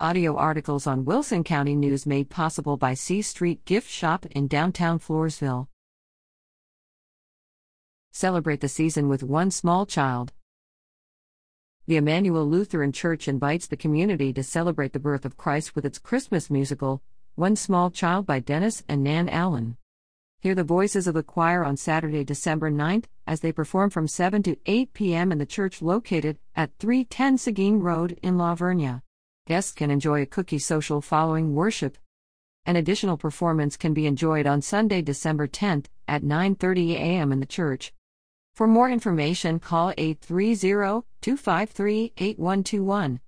Audio articles on Wilson County News made possible by C Street Gift Shop in downtown Floresville. Celebrate the season with one small child. The Immanuel Lutheran Church invites the community to celebrate the birth of Christ with its Christmas musical, One Small Child by Dennis and Nann Allen. Hear the voices of the choir on Saturday, December 9th, as they perform from 7 to 8 p.m. in the church located at 310 Seguin Road in La Vernia. Guests can enjoy a cookie social following worship. An additional performance can be enjoyed on Sunday, December 10th at 9:30 a.m. in the church. For more information, call 830-253-8121